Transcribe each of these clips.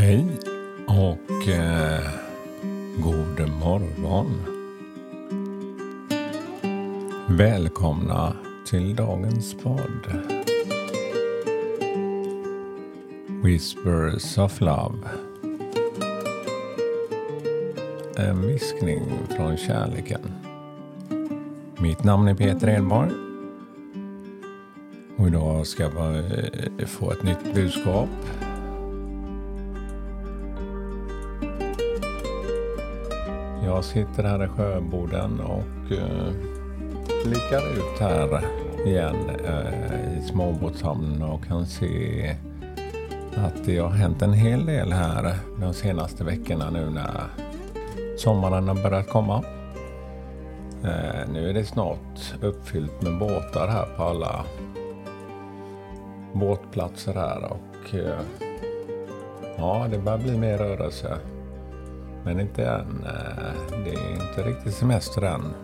Hej och eh, god morgon. Välkomna till dagens podd. Whispers of Love. En viskning från kärleken. Mitt namn är Peter Edborg. Och idag ska jag eh, få ett nytt budskap Jag sitter här i Sjöboden och eh, blickar ut här igen eh, i småbåtshamnen och kan se att det har hänt en hel del här de senaste veckorna nu när sommaren har börjat komma. Eh, nu är det snart uppfyllt med båtar här på alla båtplatser här och eh, ja, det börjar bli mer rörelse. Men inte än. Eh, det är inte riktigt semester än.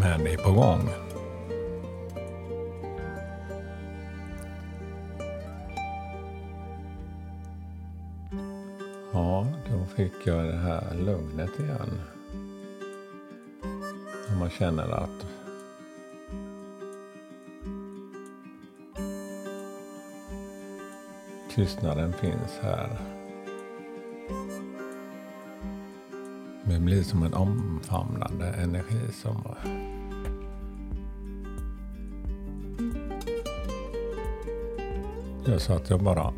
Men det är på gång. Ja, då fick jag det här lugnet igen. När man känner att tystnaden finns här. Blir som en omfamnande energi som gör så att jag bara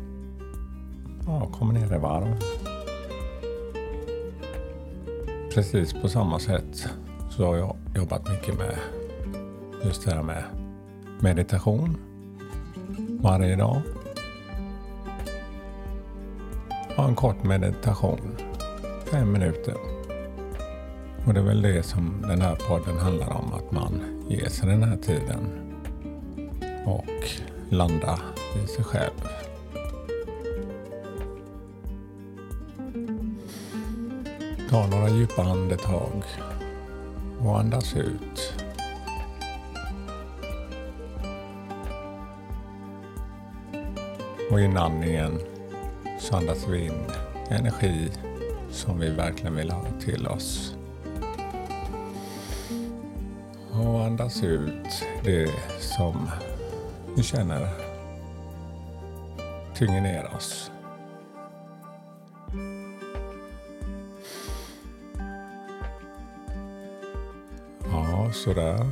ja, kommer ner i varv. Precis på samma sätt så har jag jobbat mycket med just det här med meditation varje dag. Ha en kort meditation, fem minuter. Och det är väl det som den här podden handlar om, att man ger sig den här tiden och landar i sig själv. Ta några djupa andetag och andas ut. Och inandningen så andas vi in energi som vi verkligen vill ha till oss. Och andas ut det som vi känner tynger ner oss. Ja, sådär.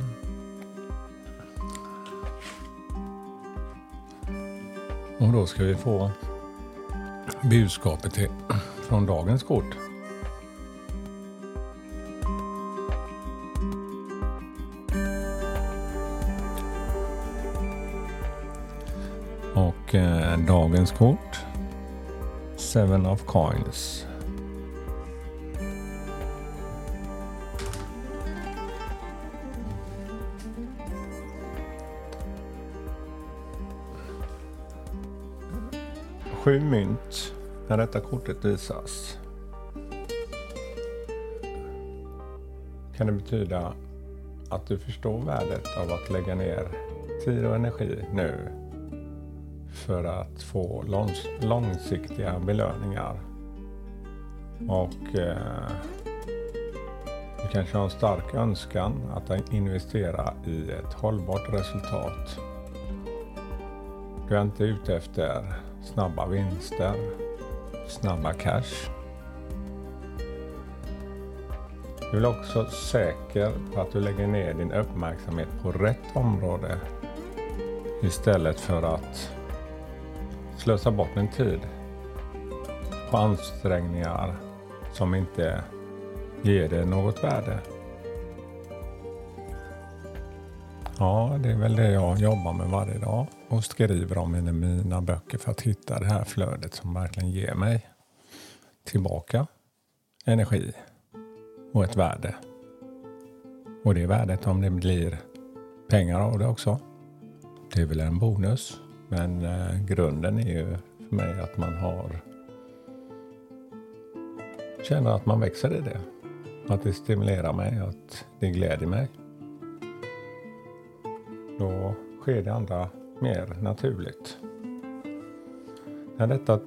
Och då ska vi få budskapet till, från dagens kort. Och eh, dagens kort. Seven of Coins. Sju mynt när detta kortet visas. Kan det betyda att du förstår värdet av att lägga ner tid och energi nu för att få långs långsiktiga belöningar. Och eh, du kanske har en stark önskan att investera i ett hållbart resultat. Du är inte ute efter snabba vinster, snabba cash. Du är också säker på att du lägger ner din uppmärksamhet på rätt område istället för att slösa bort en tid på ansträngningar som inte ger dig något värde. Ja, det är väl det jag jobbar med varje dag och skriver om i mina böcker för att hitta det här flödet som verkligen ger mig tillbaka energi och ett värde. Och det värdet om det blir pengar av det också. Det är väl en bonus. Men eh, grunden är ju för mig att man har känner att man växer i det. Att det stimulerar mig, att det gläder mig. Då sker det andra mer naturligt. När detta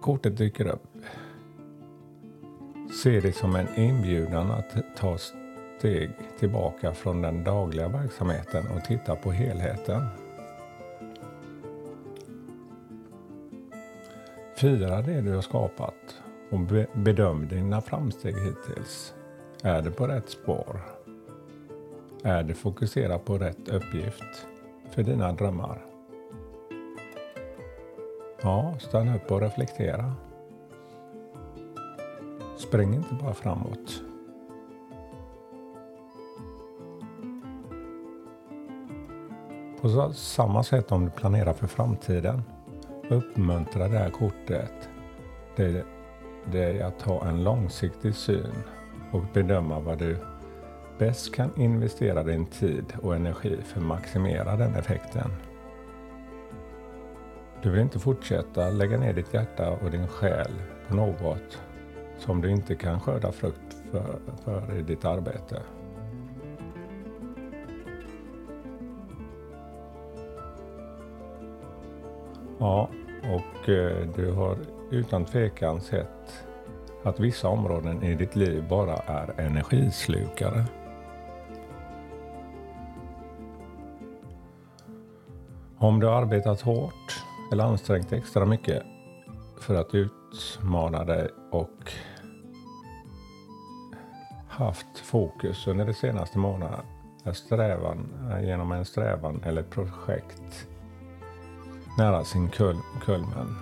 kortet dyker upp, se det som en inbjudan att ta steg tillbaka från den dagliga verksamheten och titta på helheten. Fira det du har skapat och bedöm dina framsteg hittills. Är det på rätt spår? Är det fokuserat på rätt uppgift för dina drömmar? Ja, stanna upp och reflektera. Spring inte bara framåt. På samma sätt om du planerar för framtiden. Uppmuntra det här kortet dig, dig att ha en långsiktig syn och bedöma vad du bäst kan investera din tid och energi för att maximera den effekten. Du vill inte fortsätta lägga ner ditt hjärta och din själ på något som du inte kan skörda frukt för, för i ditt arbete. Ja, och eh, du har utan tvekan sett att vissa områden i ditt liv bara är energislukare. Om du har arbetat hårt eller ansträngt extra mycket för att utmana dig och haft fokus under de senaste månaderna är strävan, genom en strävan eller projekt nära sin kul, kulmen.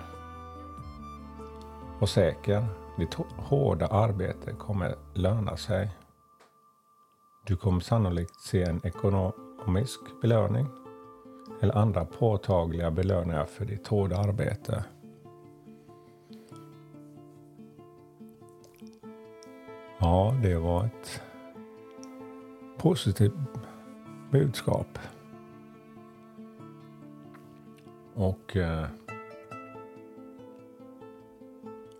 Och säker, ditt hårda arbete kommer löna sig. Du kommer sannolikt se en ekonomisk belöning eller andra påtagliga belöningar för ditt hårda arbete. Ja, det var ett positivt budskap. Och eh,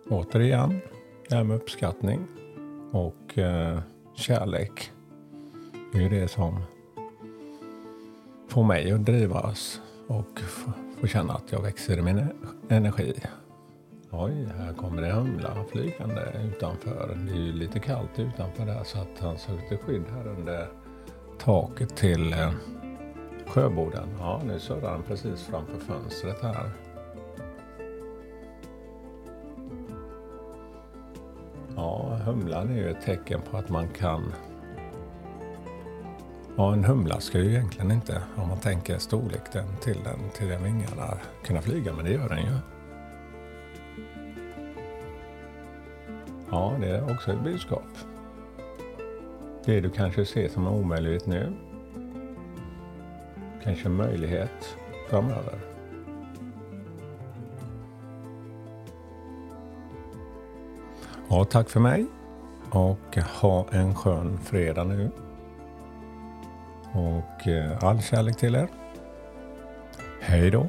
återigen, det här med uppskattning och eh, kärlek. Det är ju det som får mig att drivas och få känna att jag växer i min e-, energi. Oj, här kommer det humla flygande utanför. Det är ju lite kallt utanför där så att han sökte skydd här under taket till eh, sjöboden. Ja, nu surrar den precis framför fönstret här. Ja, humlan är ju ett tecken på att man kan Ja, en humla ska ju egentligen inte, om man tänker storleken till den, till den vingarna, kunna flyga, men det gör den ju. Ja, det är också ett budskap. Det du kanske ser som omöjligt nu, kanske en möjlighet framöver. Ja, tack för mig och ha en skön fredag nu. Och eh, all kärlek till er. Hej då!